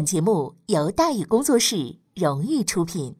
本节目由大宇工作室荣誉出品。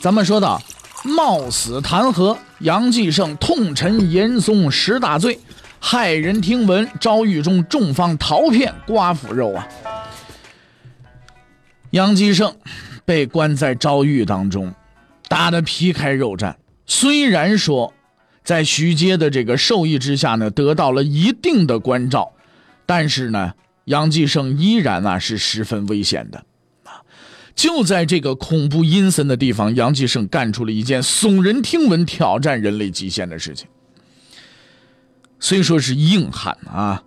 咱们说到冒死弹劾杨继盛，痛陈严嵩十大罪，骇人听闻，遭狱中重方逃骗瓜腐肉啊！杨继盛被关在诏狱当中，打得皮开肉绽。虽然说，在徐阶的这个授意之下呢，得到了一定的关照，但是呢，杨继盛依然啊是十分危险的，就在这个恐怖阴森的地方，杨继盛干出了一件耸人听闻、挑战人类极限的事情。虽说是硬汉啊，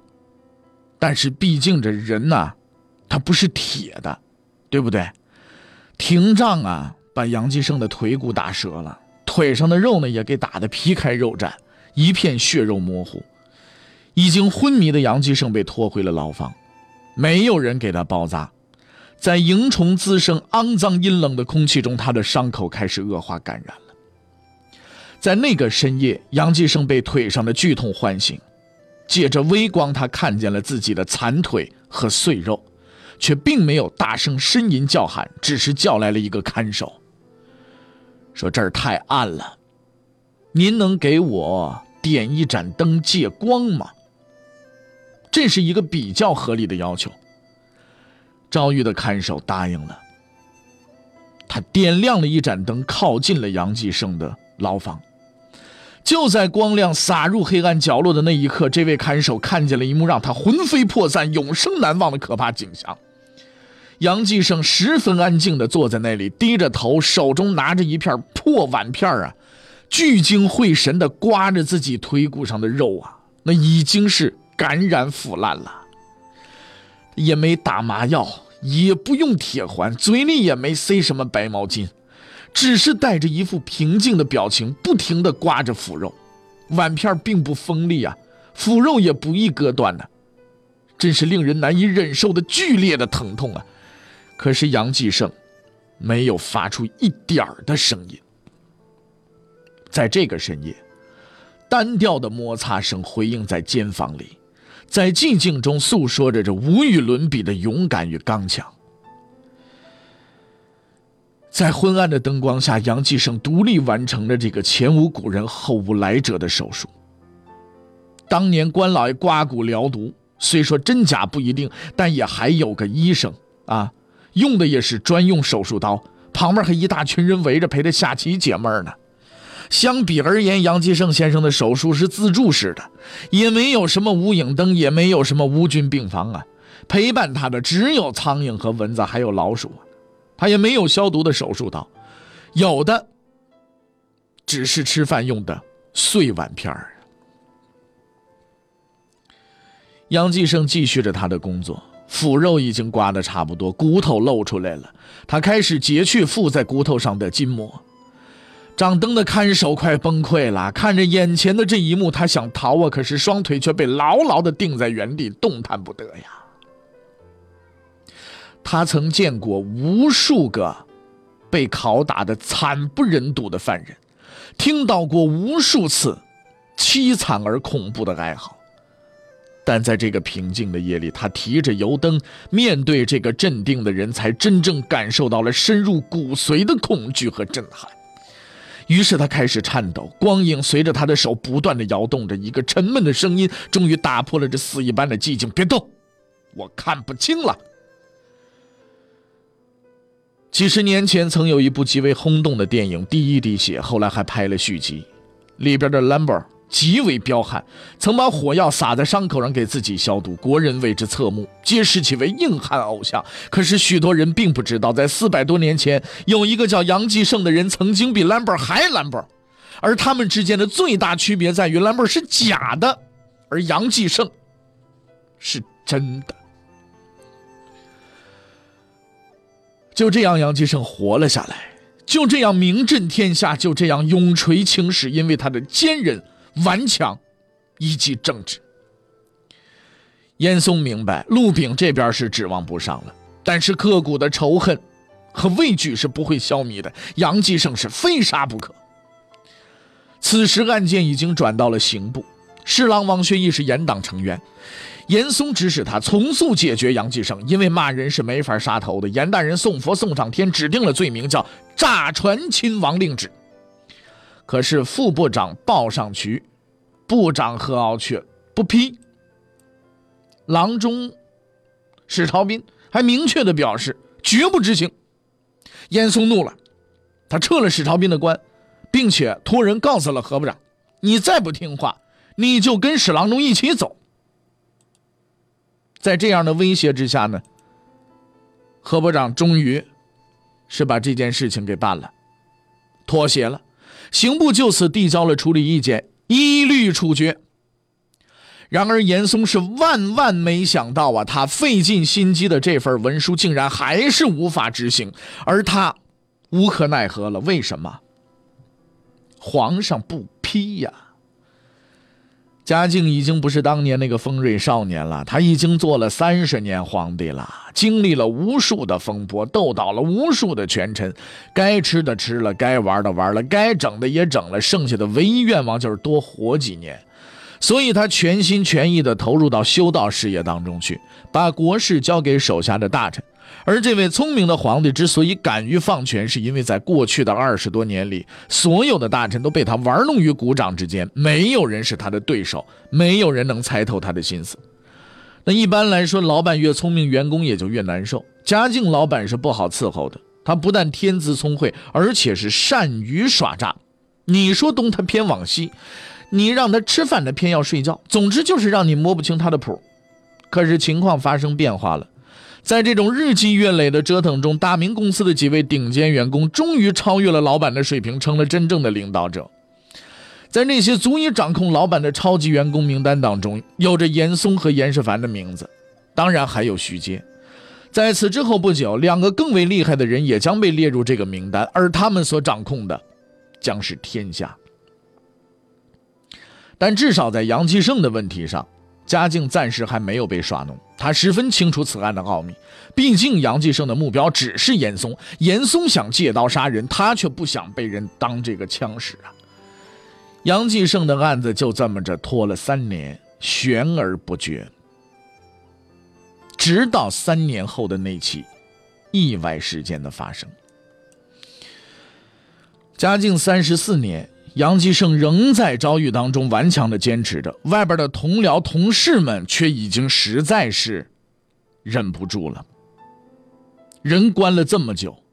但是毕竟这人呐，他不是铁的，对不对？廷杖啊，把杨继盛的腿骨打折了。腿上的肉呢，也给打得皮开肉绽，一片血肉模糊。已经昏迷的杨继盛被拖回了牢房，没有人给他包扎，在蝇虫滋生、肮脏阴冷的空气中，他的伤口开始恶化感染了。在那个深夜，杨继盛被腿上的剧痛唤醒，借着微光，他看见了自己的残腿和碎肉，却并没有大声呻吟叫喊，只是叫来了一个看守。说这儿太暗了，您能给我点一盏灯借光吗？这是一个比较合理的要求。赵玉的看守答应了，他点亮了一盏灯，靠近了杨继盛的牢房。就在光亮洒入黑暗角落的那一刻，这位看守看见了一幕让他魂飞魄散、永生难忘的可怕景象。杨继盛十分安静地坐在那里，低着头，手中拿着一片破碗片啊，聚精会神地刮着自己腿骨上的肉啊，那已经是感染腐烂了。也没打麻药，也不用铁环，嘴里也没塞什么白毛巾，只是带着一副平静的表情，不停地刮着腐肉。碗片并不锋利啊，腐肉也不易割断呢，真是令人难以忍受的剧烈的疼痛啊！可是杨继盛没有发出一点儿的声音。在这个深夜，单调的摩擦声回应在间房里，在寂静中诉说着这无与伦比的勇敢与刚强。在昏暗的灯光下，杨继盛独立完成了这个前无古人后无来者的手术。当年关老爷刮骨疗毒，虽说真假不一定，但也还有个医生啊。用的也是专用手术刀，旁边还一大群人围着陪他下棋解闷呢。相比而言，杨继盛先生的手术是自助式的，也没有什么无影灯，也没有什么无菌病房啊。陪伴他的只有苍蝇和蚊子，还有老鼠。他也没有消毒的手术刀，有的只是吃饭用的碎碗片儿。杨继盛继续着他的工作。腐肉已经刮得差不多，骨头露出来了。他开始截去附在骨头上的筋膜。掌灯的看守快崩溃了，看着眼前的这一幕，他想逃啊，可是双腿却被牢牢的定在原地，动弹不得呀。他曾见过无数个被拷打的惨不忍睹的犯人，听到过无数次凄惨而恐怖的哀嚎。但在这个平静的夜里，他提着油灯，面对这个镇定的人，才真正感受到了深入骨髓的恐惧和震撼。于是他开始颤抖，光影随着他的手不断的摇动着，一个沉闷的声音终于打破了这死一般的寂静：“别动，我看不清了。”几十年前曾有一部极为轰动的电影《第一滴血》，后来还拍了续集，里边的 Lambert。极为彪悍，曾把火药撒在伤口上给自己消毒，国人为之侧目，皆视其为硬汉偶像。可是许多人并不知道，在四百多年前，有一个叫杨继盛的人，曾经比兰博还兰博，而他们之间的最大区别在于，兰博是假的，而杨继盛是真的。就这样，杨继盛活了下来，就这样名震天下，就这样永垂青史，因为他的坚韧。顽强，以及正直。严嵩明白，陆炳这边是指望不上了，但是刻骨的仇恨和畏惧是不会消弭的。杨继盛是非杀不可。此时案件已经转到了刑部，侍郎王学义是严党成员，严嵩指使他从速解决杨继盛，因为骂人是没法杀头的。严大人送佛送上天，指定了罪名叫诈传亲王令旨。可是副部长报上去，部长何敖却不批。郎中史朝斌还明确的表示绝不执行。严嵩怒了，他撤了史朝斌的官，并且托人告诉了何部长：“你再不听话，你就跟史郎中一起走。”在这样的威胁之下呢，何部长终于是把这件事情给办了，妥协了。刑部就此递交了处理意见，一律处决。然而严嵩是万万没想到啊，他费尽心机的这份文书竟然还是无法执行，而他无可奈何了。为什么？皇上不批呀。嘉靖已经不是当年那个锋锐少年了，他已经做了三十年皇帝了，经历了无数的风波，斗倒了无数的权臣，该吃的吃了，该玩的玩了，该整的也整了，剩下的唯一愿望就是多活几年，所以他全心全意地投入到修道事业当中去，把国事交给手下的大臣。而这位聪明的皇帝之所以敢于放权，是因为在过去的二十多年里，所有的大臣都被他玩弄于股掌之间，没有人是他的对手，没有人能猜透他的心思。那一般来说，老板越聪明，员工也就越难受。嘉靖老板是不好伺候的，他不但天资聪慧，而且是善于耍诈。你说东他偏往西，你让他吃饭他偏要睡觉，总之就是让你摸不清他的谱。可是情况发生变化了。在这种日积月累的折腾中，大明公司的几位顶尖员工终于超越了老板的水平，成了真正的领导者。在那些足以掌控老板的超级员工名单当中，有着严嵩和严世蕃的名字，当然还有徐阶。在此之后不久，两个更为厉害的人也将被列入这个名单，而他们所掌控的将是天下。但至少在杨继盛的问题上。嘉靖暂时还没有被耍弄，他十分清楚此案的奥秘。毕竟杨继盛的目标只是严嵩，严嵩想借刀杀人，他却不想被人当这个枪使啊。杨继盛的案子就这么着拖了三年，悬而不决。直到三年后的那起意外事件的发生，嘉靖三十四年。杨继盛仍在遭遇当中顽强的坚持着，外边的同僚同事们却已经实在是忍不住了。人关了这么久，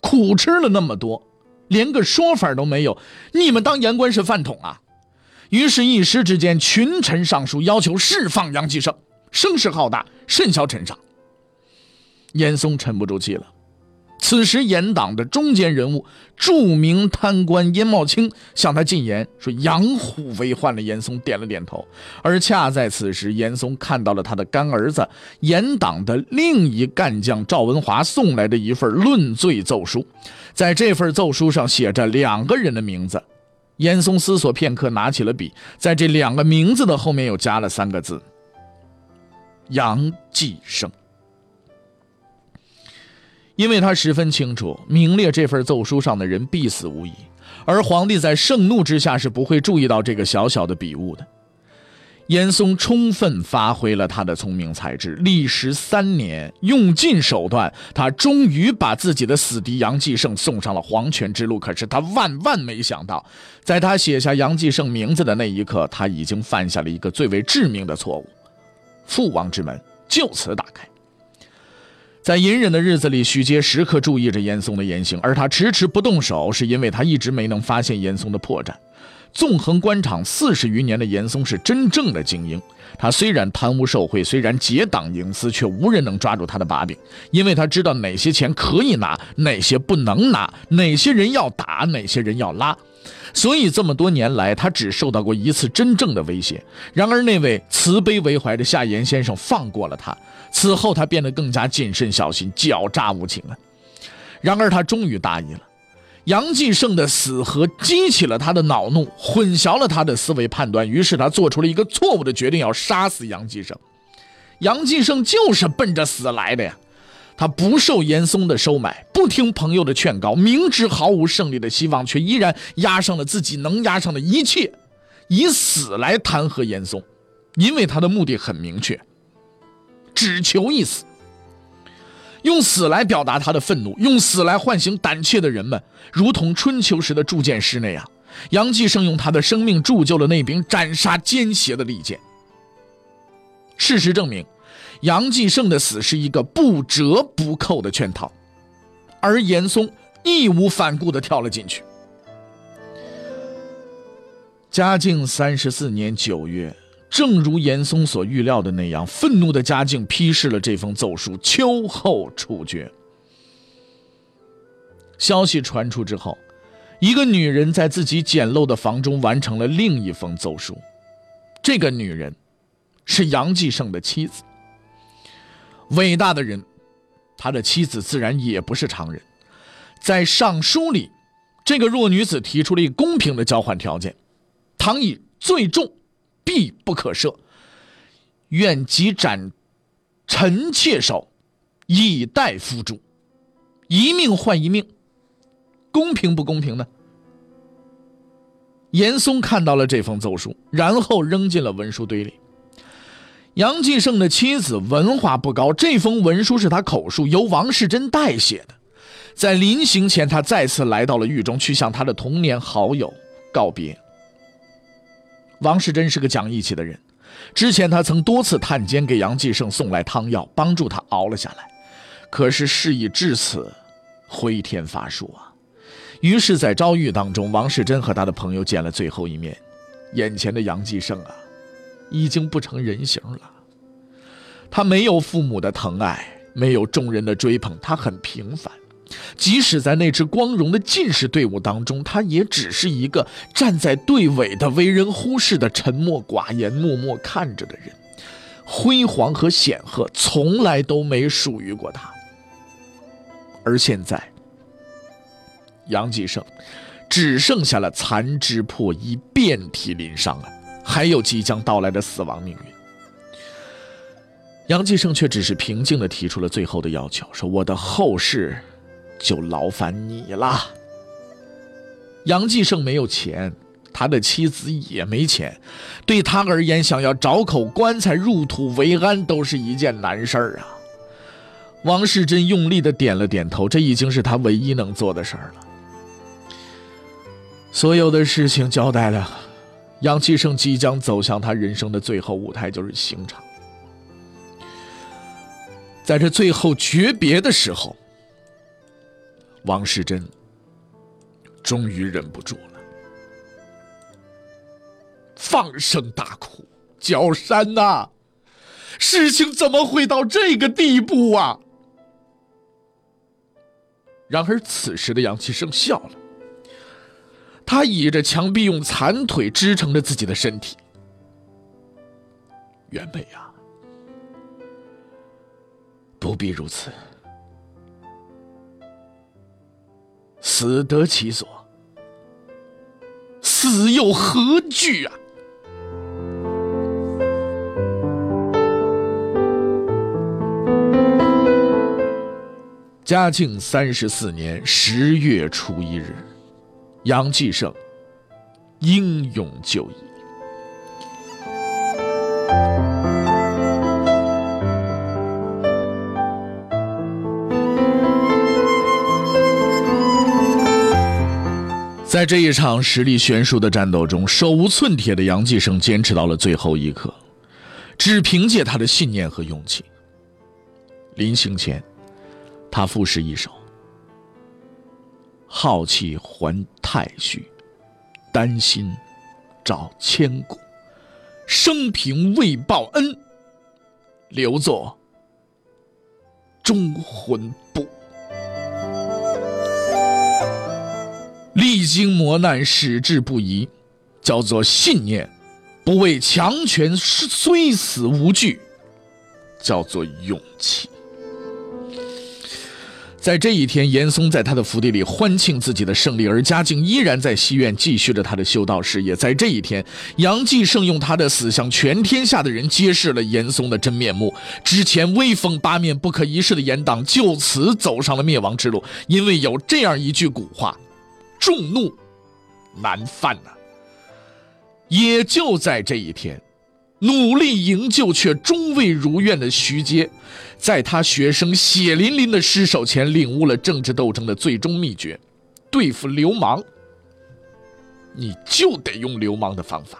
苦吃了那么多，连个说法都没有，你们当言官是饭桶啊？于是，一时之间，群臣上书要求释放杨继盛，声势浩大，甚嚣尘上。严嵩沉不住气了。此时，严党的中间人物、著名贪官严茂清向他进言说：“杨虎为患了。”严嵩点了点头。而恰在此时，严嵩看到了他的干儿子严党的另一干将赵文华送来的一份论罪奏书。在这份奏书上写着两个人的名字。严嵩思索片刻，拿起了笔，在这两个名字的后面又加了三个字：“杨继盛。”因为他十分清楚，名列这份奏书上的人必死无疑，而皇帝在盛怒之下是不会注意到这个小小的笔误的。严嵩充分发挥了他的聪明才智，历时三年，用尽手段，他终于把自己的死敌杨继盛送上了黄泉之路。可是他万万没想到，在他写下杨继盛名字的那一刻，他已经犯下了一个最为致命的错误，父王之门就此打开。在隐忍的日子里，许阶时刻注意着严嵩的言行，而他迟迟不动手，是因为他一直没能发现严嵩的破绽。纵横官场四十余年的严嵩是真正的精英。他虽然贪污受贿，虽然结党营私，却无人能抓住他的把柄，因为他知道哪些钱可以拿，哪些不能拿，哪些人要打，哪些人要拉。所以这么多年来，他只受到过一次真正的威胁。然而，那位慈悲为怀的夏言先生放过了他。此后，他变得更加谨慎小心、狡诈无情了。然而，他终于大意了。杨继盛的死和激起了他的恼怒，混淆了他的思维判断，于是他做出了一个错误的决定，要杀死杨继盛。杨继盛就是奔着死来的呀！他不受严嵩的收买，不听朋友的劝告，明知毫无胜利的希望，却依然押上了自己能押上的一切，以死来弹劾严嵩，因为他的目的很明确，只求一死。用死来表达他的愤怒，用死来唤醒胆怯的人们，如同春秋时的铸剑师那样，杨继盛用他的生命铸就了那柄斩杀奸邪的利剑。事实证明，杨继盛的死是一个不折不扣的圈套，而严嵩义无反顾的跳了进去。嘉靖三十四年九月。正如严嵩所预料的那样，愤怒的嘉靖批示了这封奏书，秋后处决。消息传出之后，一个女人在自己简陋的房中完成了另一封奏书。这个女人是杨继盛的妻子。伟大的人，他的妻子自然也不是常人。在上书里，这个弱女子提出了一个公平的交换条件：倘以最重。必不可赦。愿即斩臣妾首，以待夫主。一命换一命，公平不公平呢？严嵩看到了这封奏书，然后扔进了文书堆里。杨继盛的妻子文化不高，这封文书是他口述，由王世贞代写的。在临行前，他再次来到了狱中，去向他的童年好友告别。王世贞是个讲义气的人，之前他曾多次探监给杨继盛送来汤药，帮助他熬了下来。可是事已至此，回天乏术啊！于是，在诏狱当中，王世贞和他的朋友见了最后一面。眼前的杨继盛啊，已经不成人形了。他没有父母的疼爱，没有众人的追捧，他很平凡。即使在那支光荣的进士队伍当中，他也只是一个站在队尾的、为人忽视的、沉默寡言、默默看着的人。辉煌和显赫从来都没属于过他。而现在，杨继盛只剩下了残肢破衣、遍体鳞伤了，还有即将到来的死亡命运。杨继盛却只是平静的提出了最后的要求，说：“我的后事。”就劳烦你了。杨继盛没有钱，他的妻子也没钱，对他而言，想要找口棺材入土为安都是一件难事儿啊。王世贞用力的点了点头，这已经是他唯一能做的事儿了。所有的事情交代了，杨继盛即将走向他人生的最后舞台，就是刑场。在这最后诀别的时候。王世贞终于忍不住了，放声大哭：“焦山呐，事情怎么会到这个地步啊？”然而，此时的杨继盛笑了，他倚着墙壁，用残腿支撑着自己的身体。袁美啊，不必如此。死得其所，死又何惧啊？嘉庆三十四年十月初一日，杨继盛英勇就义。在这一场实力悬殊的战斗中，手无寸铁的杨继盛坚持到了最后一刻，只凭借他的信念和勇气。临行前，他赋诗一首：“浩气还太虚，丹心照千古，生平未报恩，留作忠魂不。历经磨难，矢志不移，叫做信念；不畏强权，虽死无惧，叫做勇气。在这一天，严嵩在他的府邸里欢庆自己的胜利，而嘉靖依然在西院继续着他的修道事业。在这一天，杨继盛用他的死向全天下的人揭示了严嵩的真面目。之前威风八面、不可一世的严党，就此走上了灭亡之路。因为有这样一句古话：“众怒难犯呐。”也就在这一天。努力营救却终未如愿的徐阶，在他学生血淋淋的尸首前，领悟了政治斗争的最终秘诀：对付流氓，你就得用流氓的方法。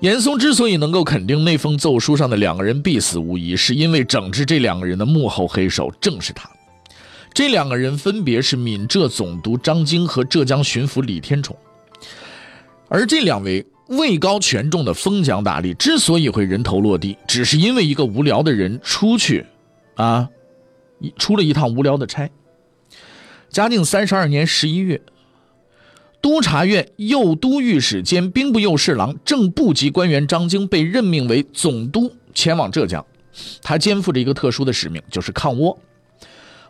严嵩之所以能够肯定那封奏书上的两个人必死无疑，是因为整治这两个人的幕后黑手正是他。这两个人分别是闽浙总督张经和浙江巡抚李天宠，而这两位位高权重的封疆大吏之所以会人头落地，只是因为一个无聊的人出去，啊，出了一趟无聊的差。嘉靖三十二年十一月，督察院右都御史兼兵部右侍郎、正部级官员张经被任命为总督，前往浙江。他肩负着一个特殊的使命，就是抗倭。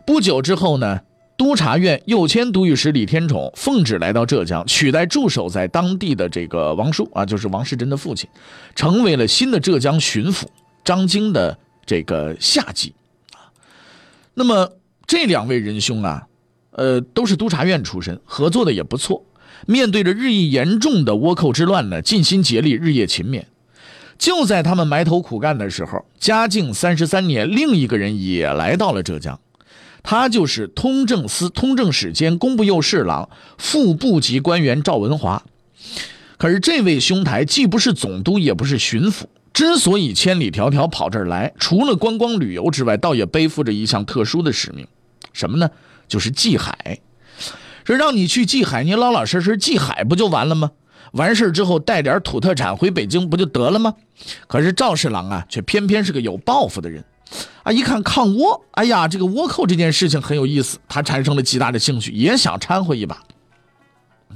不久之后呢，督察院右迁都御史李天宠奉旨来到浙江，取代驻守在当地的这个王叔啊，就是王世贞的父亲，成为了新的浙江巡抚张经的这个下级啊。那么这两位仁兄啊，呃，都是督察院出身，合作的也不错。面对着日益严重的倭寇之乱呢，尽心竭力，日夜勤勉。就在他们埋头苦干的时候，嘉靖三十三年，另一个人也来到了浙江。他就是通政司通政使兼工部右侍郎、副部级官员赵文华。可是这位兄台既不是总督，也不是巡抚。之所以千里迢迢跑这儿来，除了观光旅游之外，倒也背负着一项特殊的使命，什么呢？就是祭海。说让你去祭海，你老老实实祭海不就完了吗？完事之后带点土特产回北京不就得了吗？可是赵侍郎啊，却偏偏是个有抱负的人。啊！一看抗倭，哎呀，这个倭寇这件事情很有意思，他产生了极大的兴趣，也想掺和一把。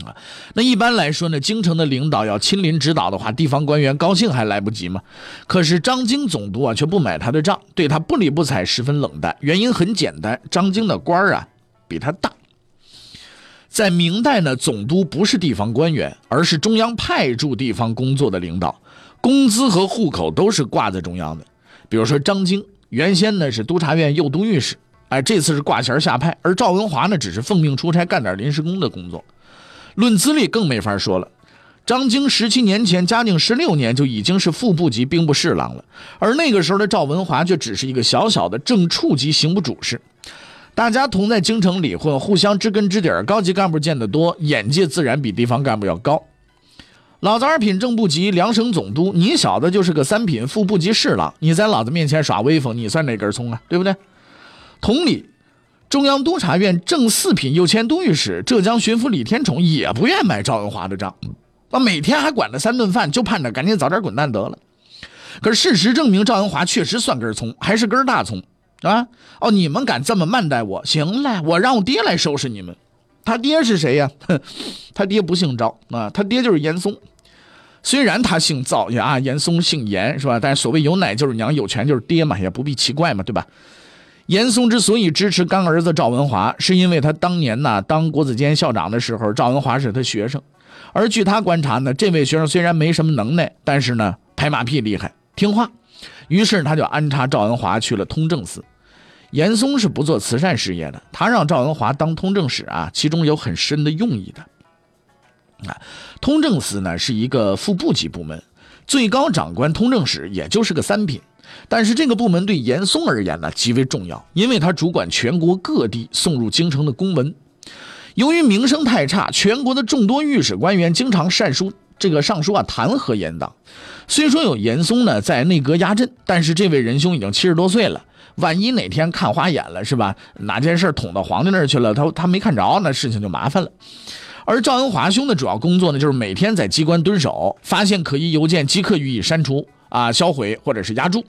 啊，那一般来说呢，京城的领导要亲临指导的话，地方官员高兴还来不及吗？可是张经总督啊，却不买他的账，对他不理不睬，十分冷淡。原因很简单，张经的官儿啊比他大。在明代呢，总督不是地方官员，而是中央派驻地方工作的领导，工资和户口都是挂在中央的。比如说张经。原先呢是督察院右都御史，哎，这次是挂衔下派，而赵文华呢只是奉命出差干点临时工的工作。论资历更没法说了，张经十七年前，嘉靖十六年就已经是副部级兵部侍郎了，而那个时候的赵文华却只是一个小小的正处级刑部主事。大家同在京城里混，互相知根知底儿，高级干部见得多，眼界自然比地方干部要高。老子二品正部级两省总督，你小子就是个三品副部级侍郎，你在老子面前耍威风，你算哪根葱啊？对不对？同理，中央督察院正四品右迁都御史、浙江巡抚李天宠也不愿买赵文华的账，啊，每天还管着三顿饭，就盼着赶紧早点滚蛋得了。可是事实证明，赵文华确实算根葱，还是根大葱啊！哦，你们敢这么慢待我？行了，我让我爹来收拾你们。他爹是谁呀？哼，他爹不姓赵啊，他爹就是严嵩。虽然他姓赵呀，严嵩姓严是吧？但是所谓有奶就是娘，有权就是爹嘛，也不必奇怪嘛，对吧？严嵩之所以支持干儿子赵文华，是因为他当年呢当国子监校长的时候，赵文华是他学生。而据他观察呢，这位学生虽然没什么能耐，但是呢拍马屁厉害，听话。于是他就安插赵文华去了通政司。严嵩是不做慈善事业的，他让赵文华当通政使啊，其中有很深的用意的。啊，通政司呢是一个副部级部门，最高长官通政使也就是个三品，但是这个部门对严嵩而言呢极为重要，因为他主管全国各地送入京城的公文。由于名声太差，全国的众多御史官员经常上书这个上书啊弹劾严党。虽说有严嵩呢在内阁压阵，但是这位仁兄已经七十多岁了，万一哪天看花眼了，是吧？哪件事捅到皇帝那儿去了，他他没看着，那事情就麻烦了。而赵文华兄的主要工作呢，就是每天在机关蹲守，发现可疑邮件即刻予以删除啊、销毁或者是压住，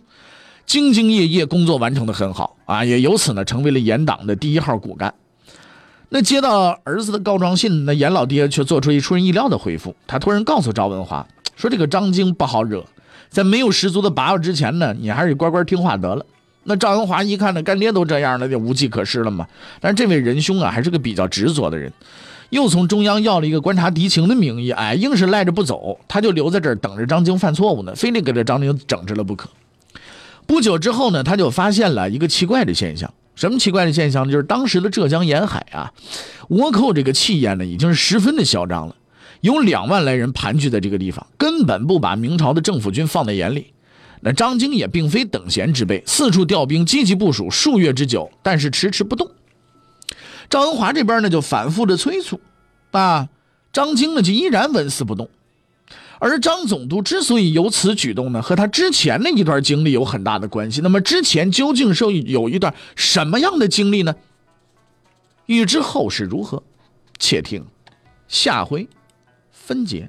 兢兢业业，工作完成的很好啊，也由此呢成为了严党的第一号骨干。那接到儿子的告状信，那严老爹却做出一出人意料的回复，他突然告诉赵文华说：“这个张京不好惹，在没有十足的把握之前呢，你还是乖乖听话得了。”那赵文华一看呢，干爹都这样了，就无计可施了嘛。但是这位仁兄啊，还是个比较执着的人。又从中央要了一个观察敌情的名义，哎，硬是赖着不走，他就留在这儿等着张京犯错误呢，非得给这张京整治了不可。不久之后呢，他就发现了一个奇怪的现象，什么奇怪的现象呢？就是当时的浙江沿海啊，倭寇这个气焰呢，已经是十分的嚣张了，有两万来人盘踞在这个地方，根本不把明朝的政府军放在眼里。那张京也并非等闲之辈，四处调兵，积极部署数月之久，但是迟迟不动。赵文华这边呢，就反复的催促，啊，张京呢就依然纹丝不动。而张总督之所以有此举动呢，和他之前的一段经历有很大的关系。那么之前究竟是有一段什么样的经历呢？欲知后事如何，且听下回分解。